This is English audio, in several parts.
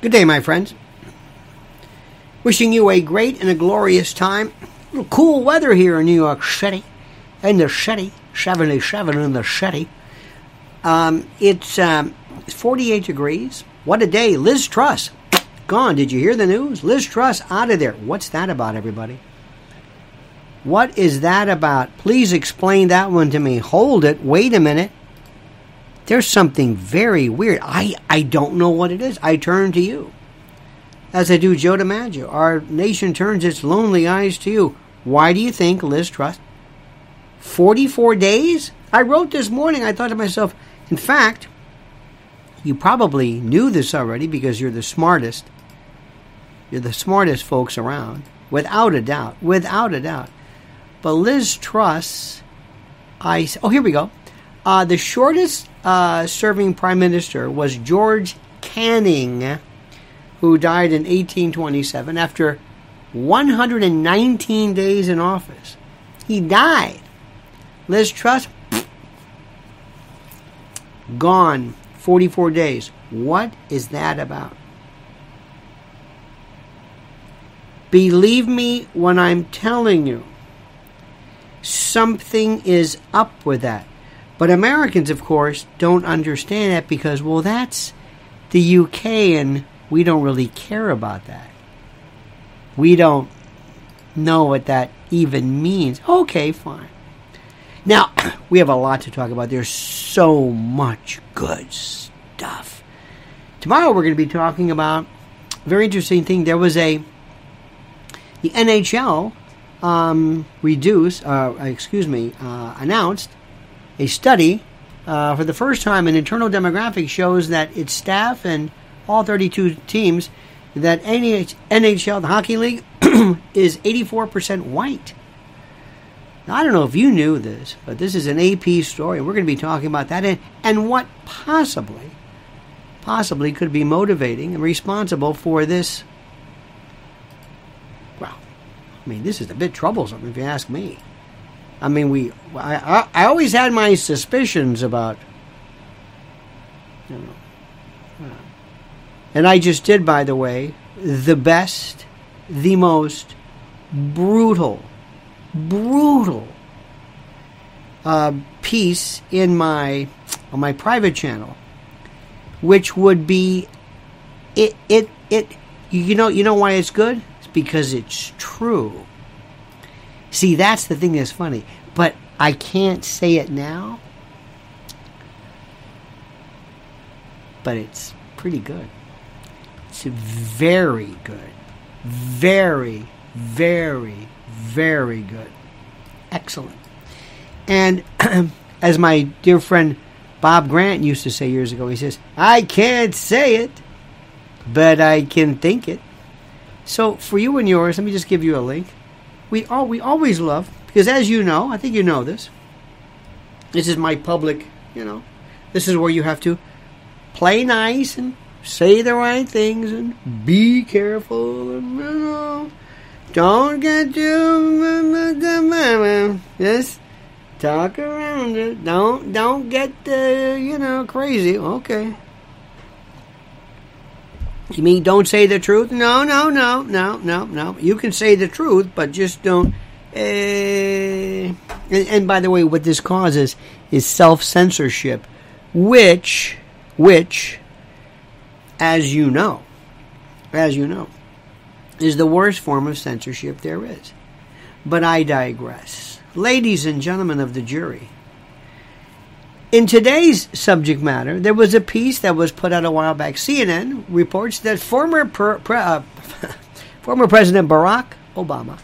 Good day, my friends. Wishing you a great and a glorious time. A cool weather here in New York City. In the city. 77 in the city. Um, it's um, 48 degrees. What a day. Liz Truss, gone. Did you hear the news? Liz Truss out of there. What's that about, everybody? What is that about? Please explain that one to me. Hold it. Wait a minute. There's something very weird. I, I don't know what it is. I turn to you. As I do Joe DiMaggio. Our nation turns its lonely eyes to you. Why do you think Liz Truss? 44 days? I wrote this morning. I thought to myself, in fact, you probably knew this already because you're the smartest. You're the smartest folks around, without a doubt. Without a doubt. But Liz Truss, I. Oh, here we go. Uh, the shortest uh, serving prime minister was George Canning, who died in 1827 after 119 days in office. He died. Liz Truss, gone 44 days. What is that about? Believe me when I'm telling you, something is up with that. But Americans, of course, don't understand that because, well, that's the UK and we don't really care about that. We don't know what that even means. Okay, fine. Now, we have a lot to talk about. There's so much good stuff. Tomorrow we're going to be talking about a very interesting thing. There was a the NHL um, reduced, uh, excuse me, uh, announced a study uh, for the first time. An internal demographic shows that its staff and all 32 teams that NHL, the hockey league, is 84% white. Now, I don't know if you knew this, but this is an AP story. and We're going to be talking about that and, and what possibly, possibly could be motivating and responsible for this. Well, I mean, this is a bit troublesome if you ask me. I mean, we. I, I, I always had my suspicions about. You know. Uh, and I just did, by the way, the best, the most brutal brutal uh, piece in my on my private channel, which would be it it it you know you know why it's good? It's because it's true. See, that's the thing that's funny, but I can't say it now. But it's pretty good. It's very good. Very, very, very good. Excellent. And as my dear friend Bob Grant used to say years ago, he says, I can't say it, but I can think it. So for you and yours, let me just give you a link. We all we always love because as you know, I think you know this. This is my public, you know. This is where you have to play nice and say the right things and be careful and you know don't get too just talk around it. Don't don't get uh, you know crazy. Okay. You mean don't say the truth? No, no, no, no, no, no. You can say the truth, but just don't. Uh, and, and by the way, what this causes is self censorship, which, which, as you know, as you know, is the worst form of censorship there is. But I digress. Ladies and gentlemen of the jury, in today's subject matter, there was a piece that was put out a while back. CNN reports that former per, uh, former President Barack Obama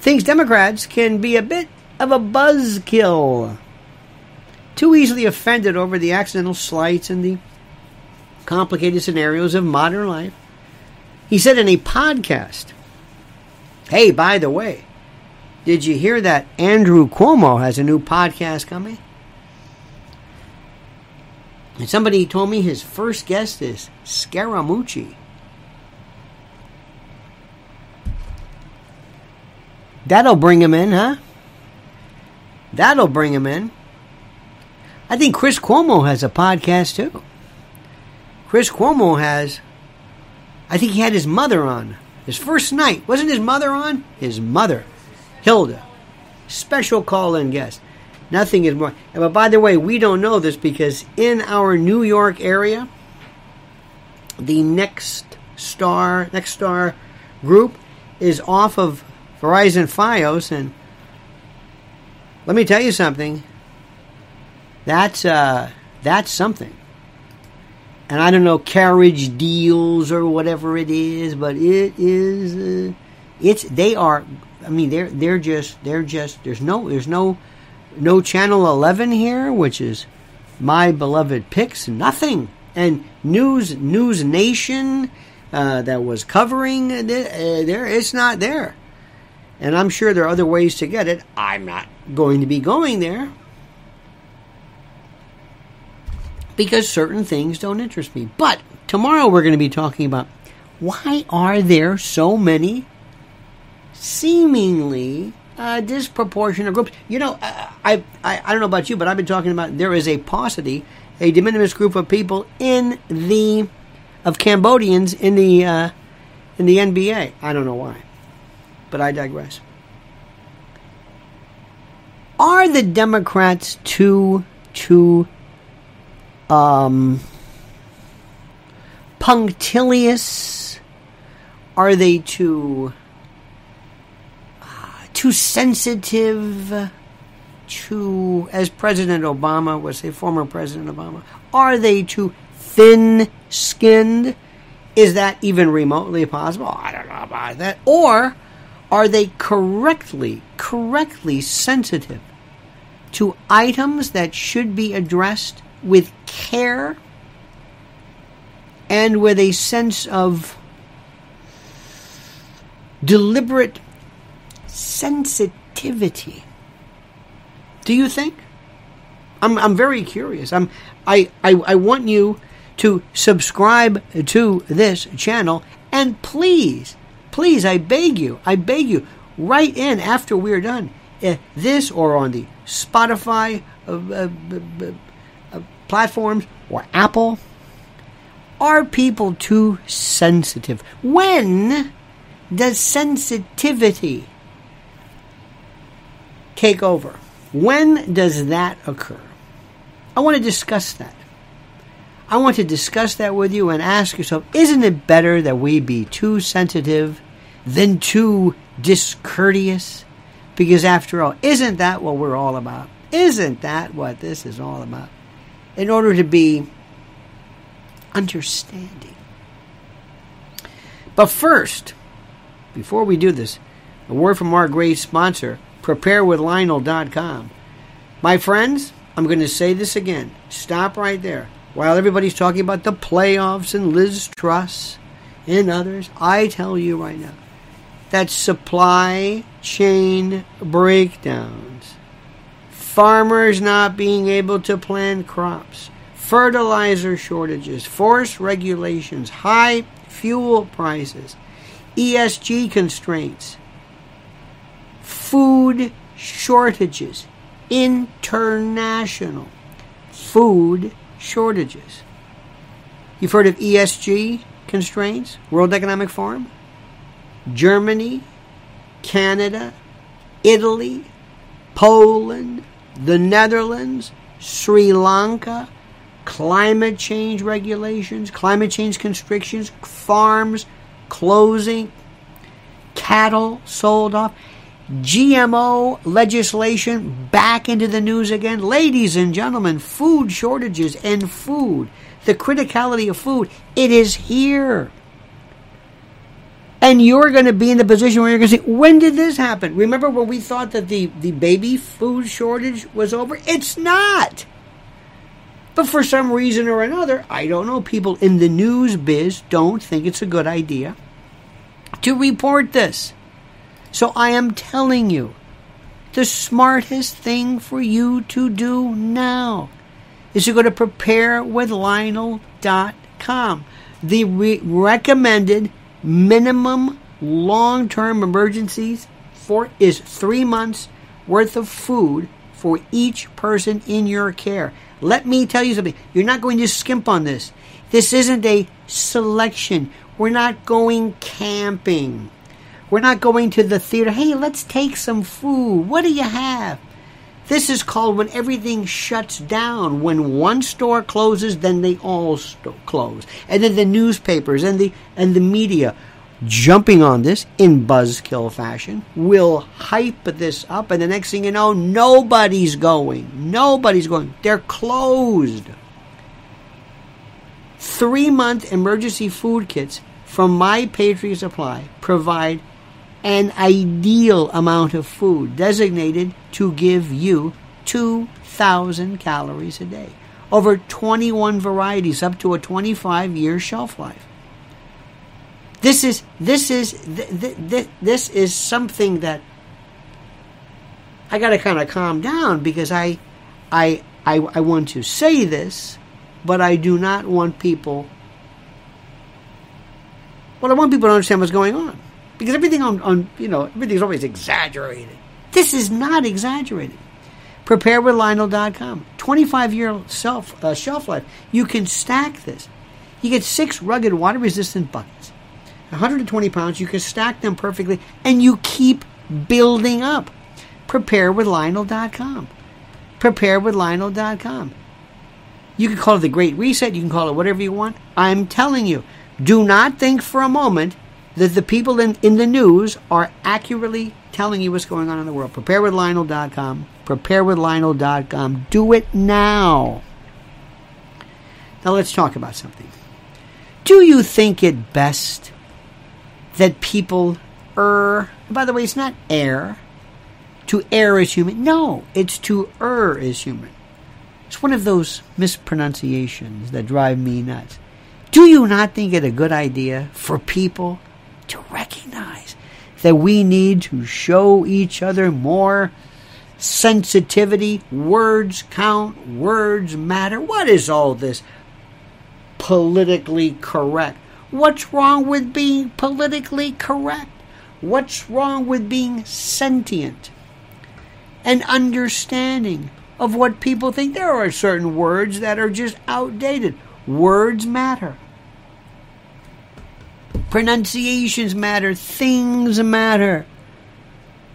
thinks Democrats can be a bit of a buzzkill, too easily offended over the accidental slights and the complicated scenarios of modern life he said in a podcast, Hey, by the way, did you hear that Andrew Cuomo has a new podcast coming? And somebody told me his first guest is Scaramucci. That'll bring him in, huh? That'll bring him in. I think Chris Cuomo has a podcast too. Chris Cuomo has I think he had his mother on. His first night. Wasn't his mother on? His mother, Hilda. Special call in guest. Nothing is more. But by the way, we don't know this because in our New York area, the next star, Nexstar group is off of Verizon Fios, and let me tell you something. That's uh, that's something. And I don't know carriage deals or whatever it is, but it is. Uh, it's they are. I mean, they're they're just they're just. There's no there's no no channel 11 here, which is my beloved PIX. Nothing. And news NewsNation uh, that was covering it, uh, there it's not there. And I'm sure there are other ways to get it. I'm not going to be going there because certain things don't interest me. But tomorrow we're going to be talking about why are there so many seemingly uh, disproportionate groups? You know, uh, I, I I don't know about you, but I've been talking about there is a paucity, a de minimis group of people in the of Cambodians in the uh, in the NBA. I don't know why, but I digress. Are the Democrats too too um, punctilious? Are they too too sensitive? Too, as President Obama was, say, former President Obama, are they too thin skinned? Is that even remotely possible? I don't know about that. Or are they correctly, correctly sensitive to items that should be addressed with care and with a sense of deliberate sensitivity? Do you think? I'm, I'm very curious. I'm, I, I, I want you to subscribe to this channel and please, please, I beg you, I beg you, write in after we're done. Uh, this or on the Spotify uh, uh, uh, platforms or Apple. Are people too sensitive? When does sensitivity take over? When does that occur? I want to discuss that. I want to discuss that with you and ask yourself isn't it better that we be too sensitive than too discourteous? Because after all, isn't that what we're all about? Isn't that what this is all about? In order to be understanding. But first, before we do this, a word from our great sponsor, preparewithlionel.com. My friends, I'm going to say this again. Stop right there. While everybody's talking about the playoffs and Liz Truss and others, I tell you right now that supply chain breakdowns, farmers not being able to plant crops, fertilizer shortages, forest regulations, high fuel prices, ESG constraints, food shortages, international food shortages. You've heard of ESG constraints, World Economic Forum? Germany, Canada, Italy, Poland, the Netherlands, Sri Lanka, climate change regulations, climate change constrictions, farms closing, cattle sold off. GMO legislation back into the news again. Ladies and gentlemen, food shortages and food, the criticality of food, it is here. And you're going to be in the position where you're going to say, when did this happen? Remember when we thought that the, the baby food shortage was over? It's not. But for some reason or another, I don't know, people in the news biz don't think it's a good idea to report this. So I am telling you, the smartest thing for you to do now is to go to preparewithlionel.com. The re- recommended minimum long term emergencies for is three months worth of food for each person in your care. Let me tell you something. You're not going to skimp on this. This isn't a selection We're not going camping. We're not going to the theater. Hey, let's take some food. What do you have? This is called when everything shuts down. When one store closes, then they all st- close, and then the newspapers and the and the media, jumping on this in buzzkill fashion, will hype this up, and the next thing you know, nobody's going. Nobody's going. They're closed. Three month emergency food kits from My Patriot Supply provide an ideal amount of food designated to give you 2,000 calories a day. Over 21 varieties, up to a 25 year shelf life. This is this is th- th- this is something that I got to kind of calm down because I, I I I want to say this, but I do not want people. Well, I want people to understand what's going on because everything on, on you know everything's always exaggerated. This is not exaggerated. PrepareWithLionel.com. 25 year shelf, uh, shelf life. You can stack this. You get six rugged water resistant buckets. 120 pounds. You can stack them perfectly and you keep building up. PrepareWithLionel.com. PrepareWithLionel.com. You can call it the Great Reset. You can call it whatever you want. I'm telling you, do not think for a moment that the people in, in the news are accurately telling you what's going on in the world. PrepareWithLionel.com. PrepareWithLionel.com. Do it now. Now let's talk about something. Do you think it best that people err? By the way, it's not err. To err is human. No, it's to err is human. It's one of those mispronunciations that drive me nuts. Do you not think it a good idea for people to recognize that we need to show each other more sensitivity? Words count, words matter. What is all this politically correct? What's wrong with being politically correct? What's wrong with being sentient and understanding of what people think? There are certain words that are just outdated. Words matter. Pronunciations matter. Things matter.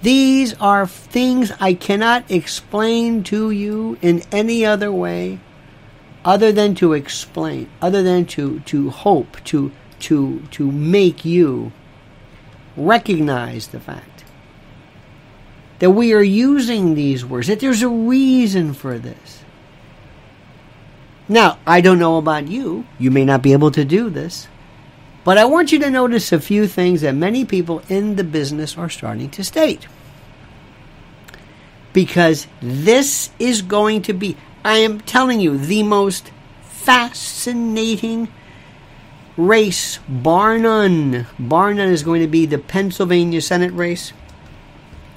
These are things I cannot explain to you in any other way other than to explain, other than to, to hope, to, to, to make you recognize the fact that we are using these words, that there's a reason for this. Now, I don't know about you. You may not be able to do this. But I want you to notice a few things that many people in the business are starting to state. Because this is going to be, I am telling you, the most fascinating race, bar none. Bar none is going to be the Pennsylvania Senate race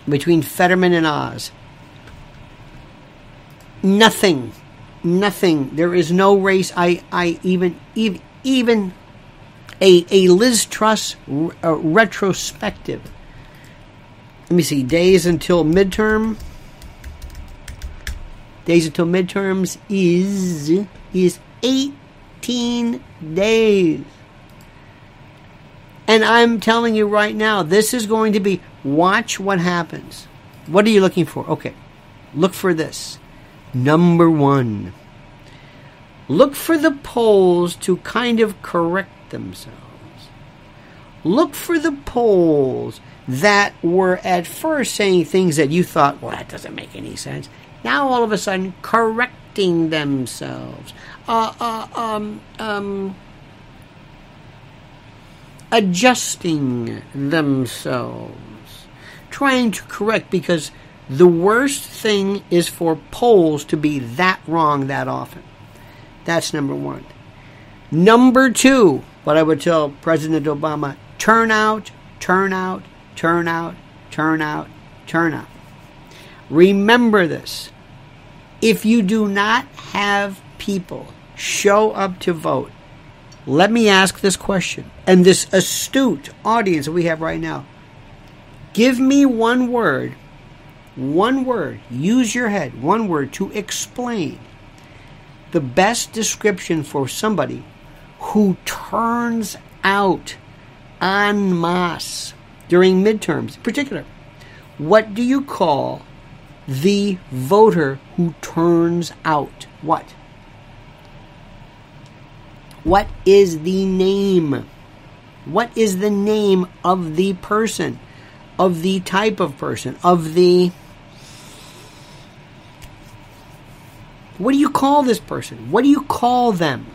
between Fetterman and Oz. Nothing, nothing. There is no race. I, I even, even, even a, a Liz Truss uh, retrospective. Let me see. Days until midterm. Days until midterms is is 18 days. And I'm telling you right now, this is going to be watch what happens. What are you looking for? Okay. Look for this. Number 1. Look for the polls to kind of correct themselves. Look for the polls that were at first saying things that you thought, well, that doesn't make any sense. Now all of a sudden correcting themselves. Uh, uh, um, um, adjusting themselves. Trying to correct because the worst thing is for polls to be that wrong that often. That's number one. Number two, what I would tell President Obama turn out, turn out, turn out, turn out, turn out. Remember this. If you do not have people show up to vote, let me ask this question. And this astute audience that we have right now, give me one word, one word, use your head, one word to explain the best description for somebody who turns out en masse during midterms in particular. What do you call the voter who turns out? What? What is the name? What is the name of the person? Of the type of person? Of the. What do you call this person? What do you call them?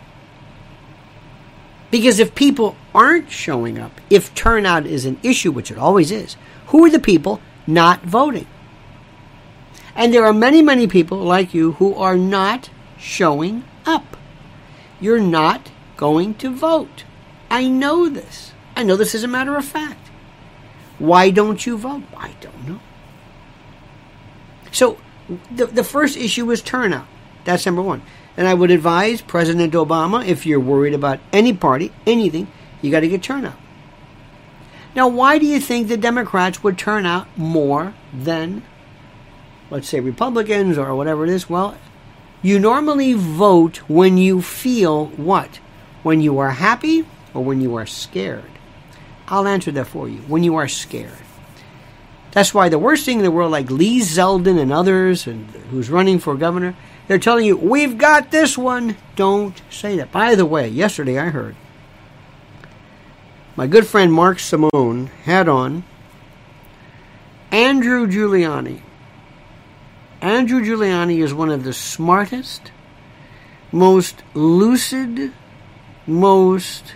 Because if people aren't showing up, if turnout is an issue, which it always is, who are the people not voting? And there are many, many people like you who are not showing up. You're not going to vote. I know this. I know this as a matter of fact. Why don't you vote? I don't know. So the, the first issue is turnout. That's number one. And I would advise President Obama, if you're worried about any party, anything, you got to get turnout. Now, why do you think the Democrats would turn out more than, let's say, Republicans or whatever it is? Well, you normally vote when you feel what? When you are happy or when you are scared? I'll answer that for you. When you are scared. That's why the worst thing in the world, like Lee Zeldin and others, and who's running for governor, they're telling you, we've got this one. Don't say that. By the way, yesterday I heard my good friend Mark Simone had on Andrew Giuliani. Andrew Giuliani is one of the smartest, most lucid, most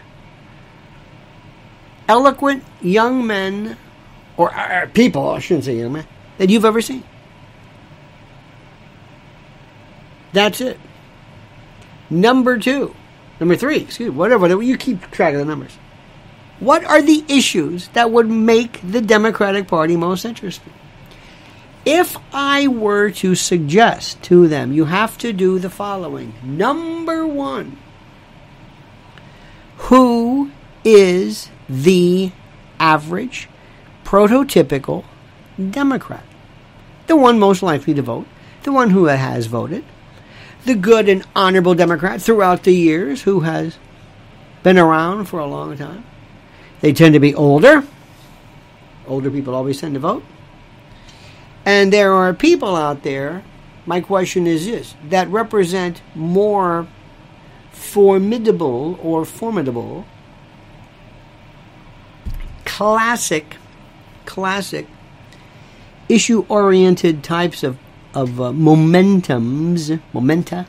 eloquent young men, or uh, people, I shouldn't say young men, that you've ever seen. That's it. Number two, number three, excuse me, whatever, you keep track of the numbers. What are the issues that would make the Democratic Party most interesting? If I were to suggest to them, you have to do the following. Number one, who is the average, prototypical Democrat? The one most likely to vote, the one who has voted, the good and honorable Democrat throughout the years who has been around for a long time. They tend to be older. Older people always tend to vote. And there are people out there, my question is this, that represent more formidable or formidable classic classic issue oriented types of of uh, momentums, momenta.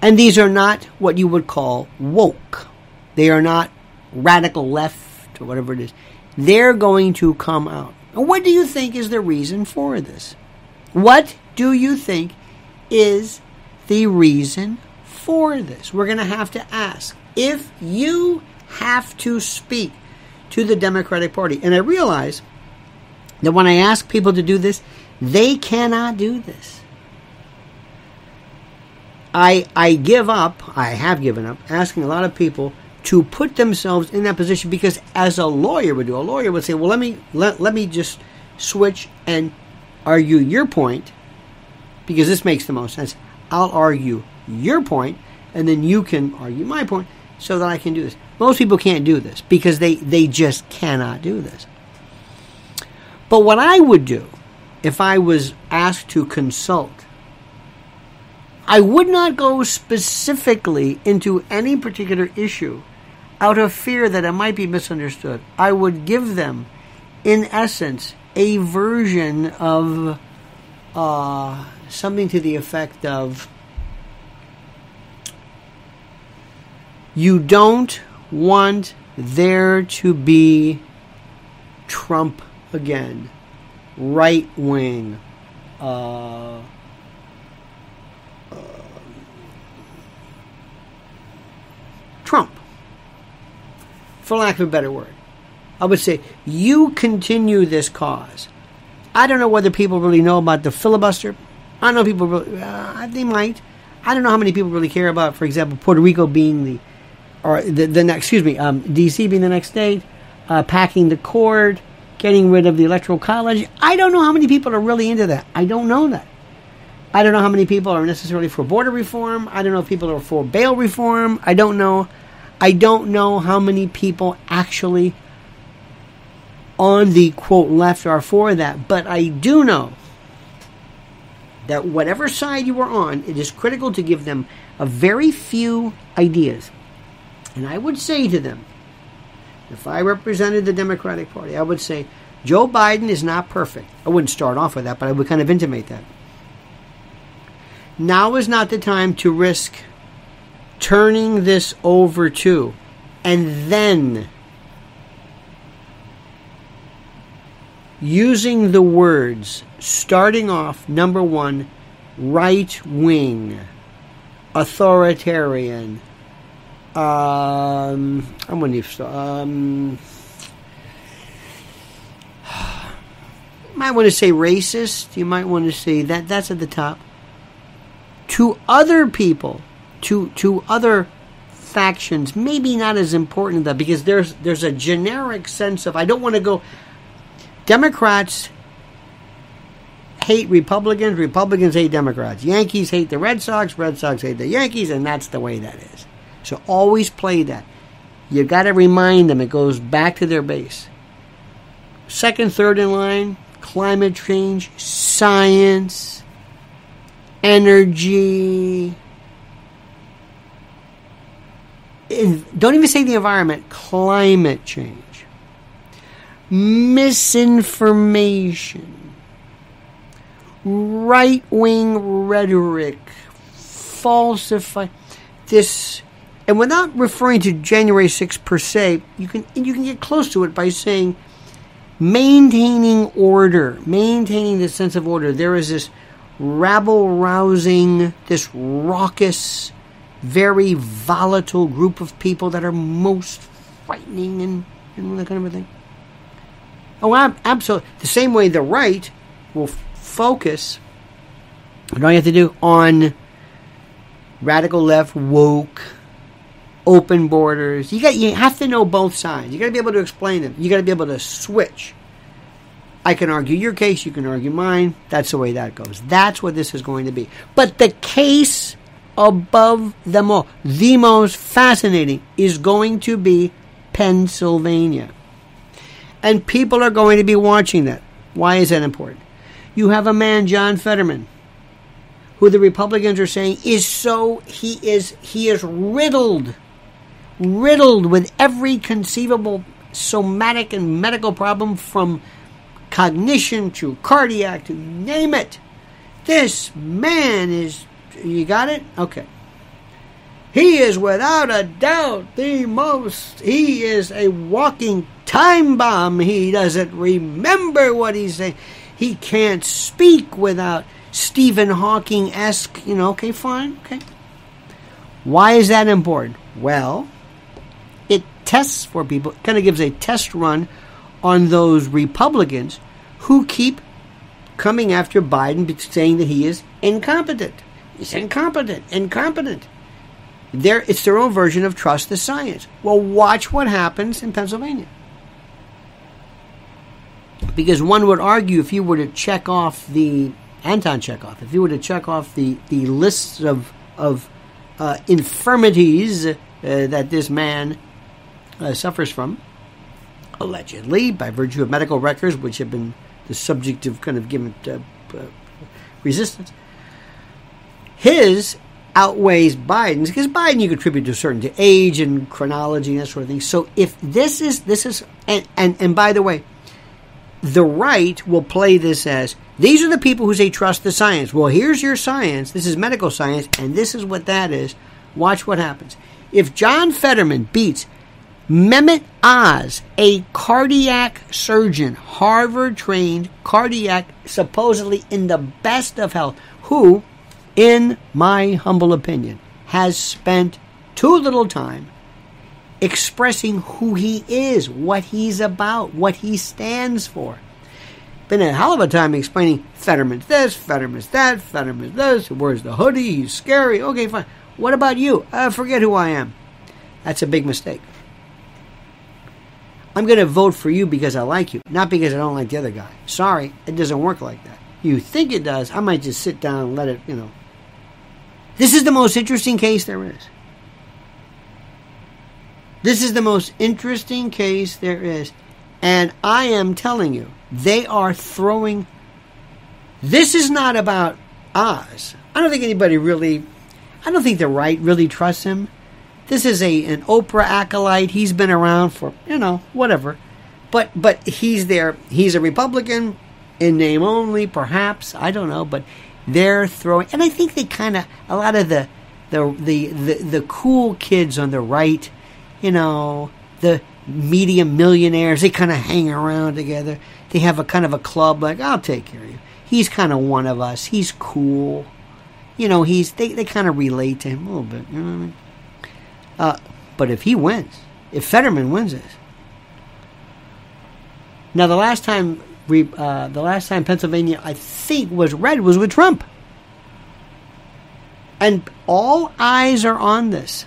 And these are not what you would call woke. They are not radical left or whatever it is. They're going to come out. What do you think is the reason for this? What do you think is the reason for this? We're going to have to ask. If you have to speak to the Democratic Party, and I realize that when I ask people to do this, they cannot do this. I I give up, I have given up asking a lot of people to put themselves in that position because as a lawyer would do, a lawyer would say, "Well, let me let, let me just switch and argue your point because this makes the most sense. I'll argue your point and then you can argue my point so that I can do this." Most people can't do this because they they just cannot do this. But what I would do if I was asked to consult, I would not go specifically into any particular issue out of fear that it might be misunderstood. I would give them, in essence, a version of uh, something to the effect of you don't want there to be Trump again right wing, uh, uh, Trump, for lack of a better word. I would say, you continue this cause. I don't know whether people really know about the filibuster. I know people really, uh, they might. I don't know how many people really care about, for example, Puerto Rico being the, or the, the next, excuse me, um, D.C. being the next state, uh, packing the cord, getting rid of the electoral college. I don't know how many people are really into that. I don't know that. I don't know how many people are necessarily for border reform. I don't know if people are for bail reform. I don't know I don't know how many people actually on the quote left are for that, but I do know that whatever side you are on, it is critical to give them a very few ideas. And I would say to them, if I represented the Democratic Party, I would say Joe Biden is not perfect. I wouldn't start off with that, but I would kind of intimate that. Now is not the time to risk turning this over to and then using the words starting off number one right wing authoritarian um, I'm going to um, you might want to say racist. You might want to say that that's at the top. To other people, to to other factions, maybe not as important that because there's there's a generic sense of I don't want to go. Democrats hate Republicans, Republicans hate Democrats, Yankees hate the Red Sox, Red Sox hate the Yankees, and that's the way that is. So always play that. You've got to remind them it goes back to their base. Second, third in line, climate change, science, energy. Don't even say the environment, climate change. Misinformation, right wing rhetoric, falsify this and without referring to January 6th per se, you can you can get close to it by saying maintaining order, maintaining the sense of order. There is this rabble rousing, this raucous, very volatile group of people that are most frightening and, and that kind of a thing. Oh, absolutely. The same way the right will focus, what do I have to do? On radical left, woke, open borders. You got you have to know both sides. You got to be able to explain them. You got to be able to switch. I can argue your case, you can argue mine. That's the way that goes. That's what this is going to be. But the case above them all, the most fascinating, is going to be Pennsylvania. And people are going to be watching that. Why is that important? You have a man, John Fetterman, who the Republicans are saying is so he is he is riddled riddled with every conceivable somatic and medical problem from cognition to cardiac to name it. This man is. You got it? Okay. He is without a doubt the most. He is a walking time bomb. He doesn't remember what he's saying. He can't speak without Stephen Hawking esque, you know, okay, fine, okay. Why is that important? Well, tests for people, kind of gives a test run on those Republicans who keep coming after Biden saying that he is incompetent. He's incompetent, incompetent. There, it's their own version of trust the science. Well, watch what happens in Pennsylvania. Because one would argue if you were to check off the Anton Chekhov, if you were to check off the, the lists of, of uh, infirmities uh, that this man uh, suffers from, allegedly, by virtue of medical records which have been the subject of kind of given uh, uh, resistance. His outweighs Biden's because Biden you contribute to a certain to age and chronology and that sort of thing. So if this is this is and and, and by the way, the right will play this as these are the people who say trust the science. Well, here's your science. This is medical science, and this is what that is. Watch what happens. If John Fetterman beats Mehmet Oz, a cardiac surgeon, Harvard trained cardiac, supposedly in the best of health, who, in my humble opinion, has spent too little time expressing who he is, what he's about, what he stands for. Been a hell of a time explaining Fetterman's this, Fetterman's that, Fetterman's this, where's the hoodie, he's scary. Okay, fine. What about you? I forget who I am. That's a big mistake. I'm going to vote for you because I like you, not because I don't like the other guy. Sorry, it doesn't work like that. You think it does, I might just sit down and let it, you know. This is the most interesting case there is. This is the most interesting case there is. And I am telling you, they are throwing. This is not about Oz. I don't think anybody really. I don't think the right really trusts him. This is a an Oprah acolyte. He's been around for you know whatever, but but he's there. He's a Republican in name only, perhaps. I don't know, but they're throwing, and I think they kind of a lot of the the, the the the cool kids on the right, you know, the media millionaires. They kind of hang around together. They have a kind of a club like I'll take care of you. He's kind of one of us. He's cool. You know, he's they, they kind of relate to him a little bit. You know what I mean? Uh, but if he wins, if Fetterman wins this, now the last time we, uh, the last time Pennsylvania I think was red was with Trump, and all eyes are on this.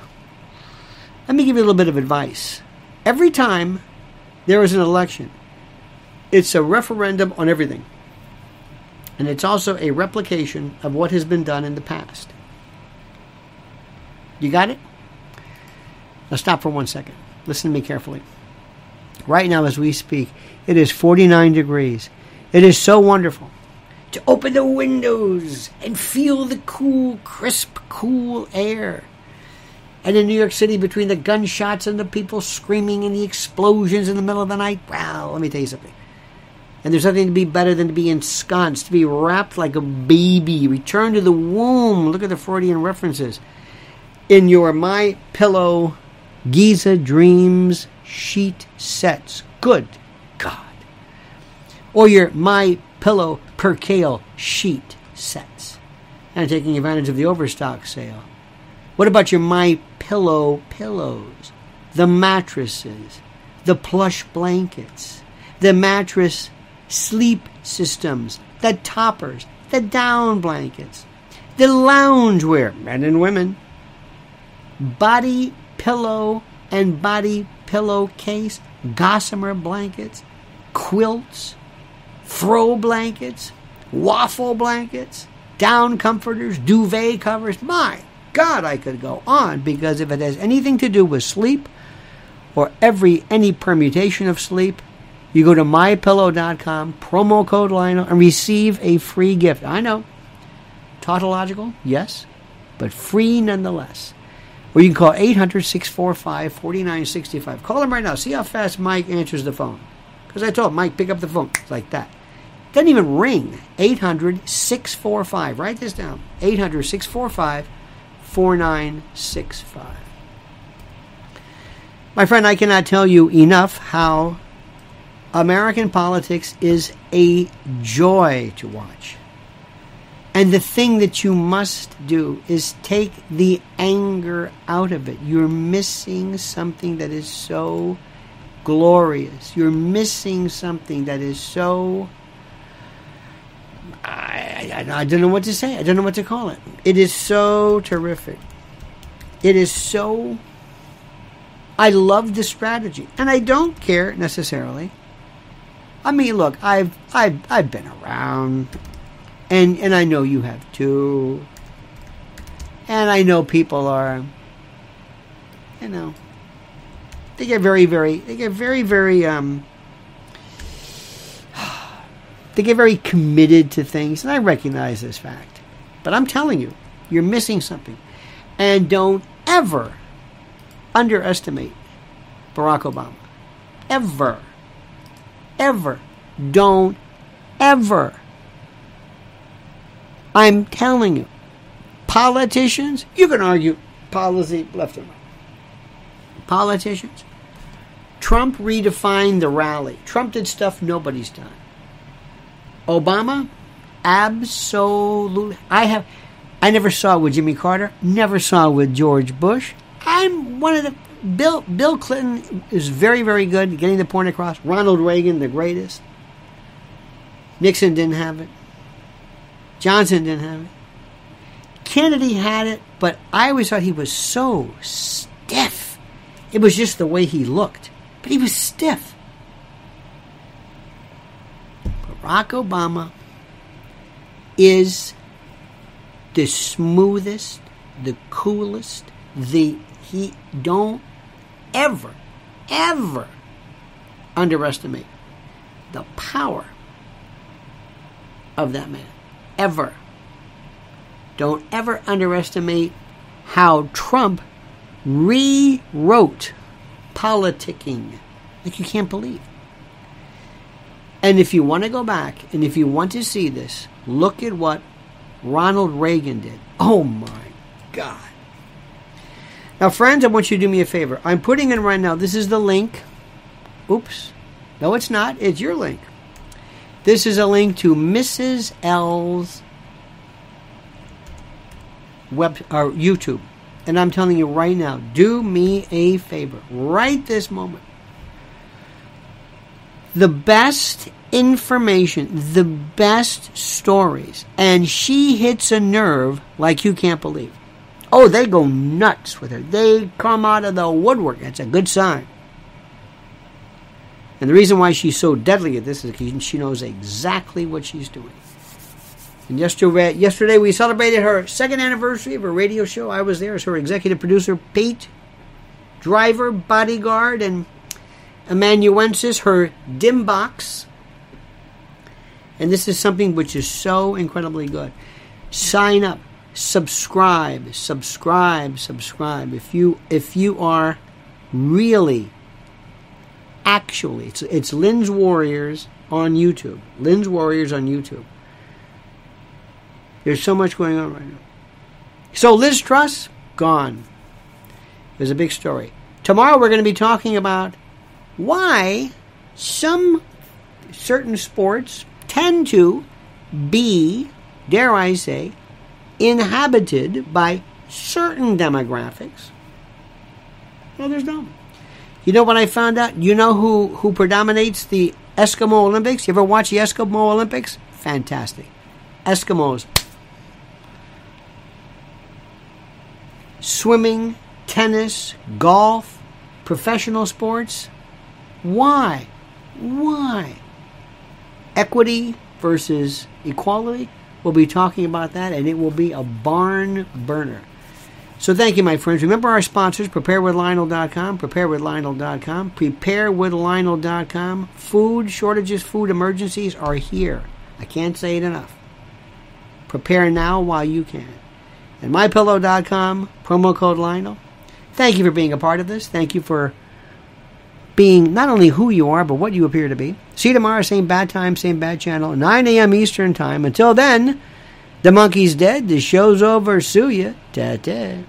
Let me give you a little bit of advice. Every time there is an election, it's a referendum on everything. And it's also a replication of what has been done in the past. You got it? Now stop for one second. Listen to me carefully. Right now, as we speak, it is 49 degrees. It is so wonderful to open the windows and feel the cool, crisp, cool air. And in New York City, between the gunshots and the people screaming and the explosions in the middle of the night, well, let me tell you something. And there's nothing to be better than to be ensconced, to be wrapped like a baby, return to the womb. Look at the Freudian references in your My Pillow Giza Dreams sheet sets. Good God. Or your My Pillow Percale sheet sets. And taking advantage of the overstock sale. What about your My Pillow pillows? The mattresses, the plush blankets, the mattress sleep systems, the toppers, the down blankets, the loungewear, men and women, body pillow and body pillowcase, gossamer blankets, quilts, throw blankets, waffle blankets, down comforters, duvet covers. My God, I could go on because if it has anything to do with sleep or every any permutation of sleep, you go to mypillow.com, promo code Lionel, and receive a free gift. I know, tautological, yes, but free nonetheless. Or you can call 800 645 4965. Call him right now. See how fast Mike answers the phone. Because I told Mike, pick up the phone. Like that. Doesn't even ring. 800 645. Write this down. 800 645 4965. My friend, I cannot tell you enough how American politics is a joy to watch. And the thing that you must do is take the anger out of it. You're missing something that is so glorious. You're missing something that is so. I, I, I don't know what to say. I don't know what to call it. It is so terrific. It is so. I love the strategy. And I don't care necessarily. I mean, look, I've I've I've been around and and I know you have too. And I know people are, you know, they get very, very, they get very, very, um, they get very committed to things, and I recognize this fact. But I'm telling you, you're missing something, and don't ever underestimate Barack Obama. Ever, ever, don't ever I'm telling you, politicians, you can argue policy left and right. Politicians, Trump redefined the rally. Trump did stuff nobody's done. Obama, absolutely. I have, I never saw it with Jimmy Carter. Never saw it with George Bush. I'm one of the Bill. Bill Clinton is very, very good at getting the point across. Ronald Reagan, the greatest. Nixon didn't have it. Johnson didn't have it. Kennedy had it, but I always thought he was so stiff. It was just the way he looked, but he was stiff. Barack Obama is the smoothest, the coolest, the he don't ever, ever underestimate the power of that man. Ever. Don't ever underestimate how Trump rewrote politicking like you can't believe. And if you want to go back and if you want to see this, look at what Ronald Reagan did. Oh my God. Now, friends, I want you to do me a favor. I'm putting in right now, this is the link. Oops. No, it's not. It's your link. This is a link to Mrs. L's web or YouTube. And I'm telling you right now, do me a favor. Right this moment. The best information, the best stories, and she hits a nerve like you can't believe. Oh, they go nuts with her. They come out of the woodwork. That's a good sign. And the reason why she's so deadly at this is because she knows exactly what she's doing. And yesterday, yesterday we celebrated her second anniversary of her radio show. I was there as her executive producer, Pete, driver, bodyguard, and amanuensis, her dim box. And this is something which is so incredibly good. Sign up, subscribe, subscribe, subscribe. If you if you are really actually it's it's Lynn's Warriors on YouTube. Lynn's Warriors on YouTube. There's so much going on right now. So Liz Truss gone. There's a big story. Tomorrow we're going to be talking about why some certain sports tend to be, dare I say, inhabited by certain demographics. Others don't. You know what I found out? You know who, who predominates the Eskimo Olympics? You ever watch the Eskimo Olympics? Fantastic. Eskimos. Swimming, tennis, golf, professional sports. Why? Why? Equity versus equality. We'll be talking about that, and it will be a barn burner. So thank you, my friends. Remember our sponsors, preparewithlionel.com, preparewithlionel.com, preparewithlionel.com. Food shortages, food emergencies are here. I can't say it enough. Prepare now while you can. And mypillow.com, promo code Lionel. Thank you for being a part of this. Thank you for being not only who you are, but what you appear to be. See you tomorrow, same bad time, same bad channel, 9 a.m. Eastern Time. Until then, the monkey's dead. The show's over. Sue ya. Ta ta.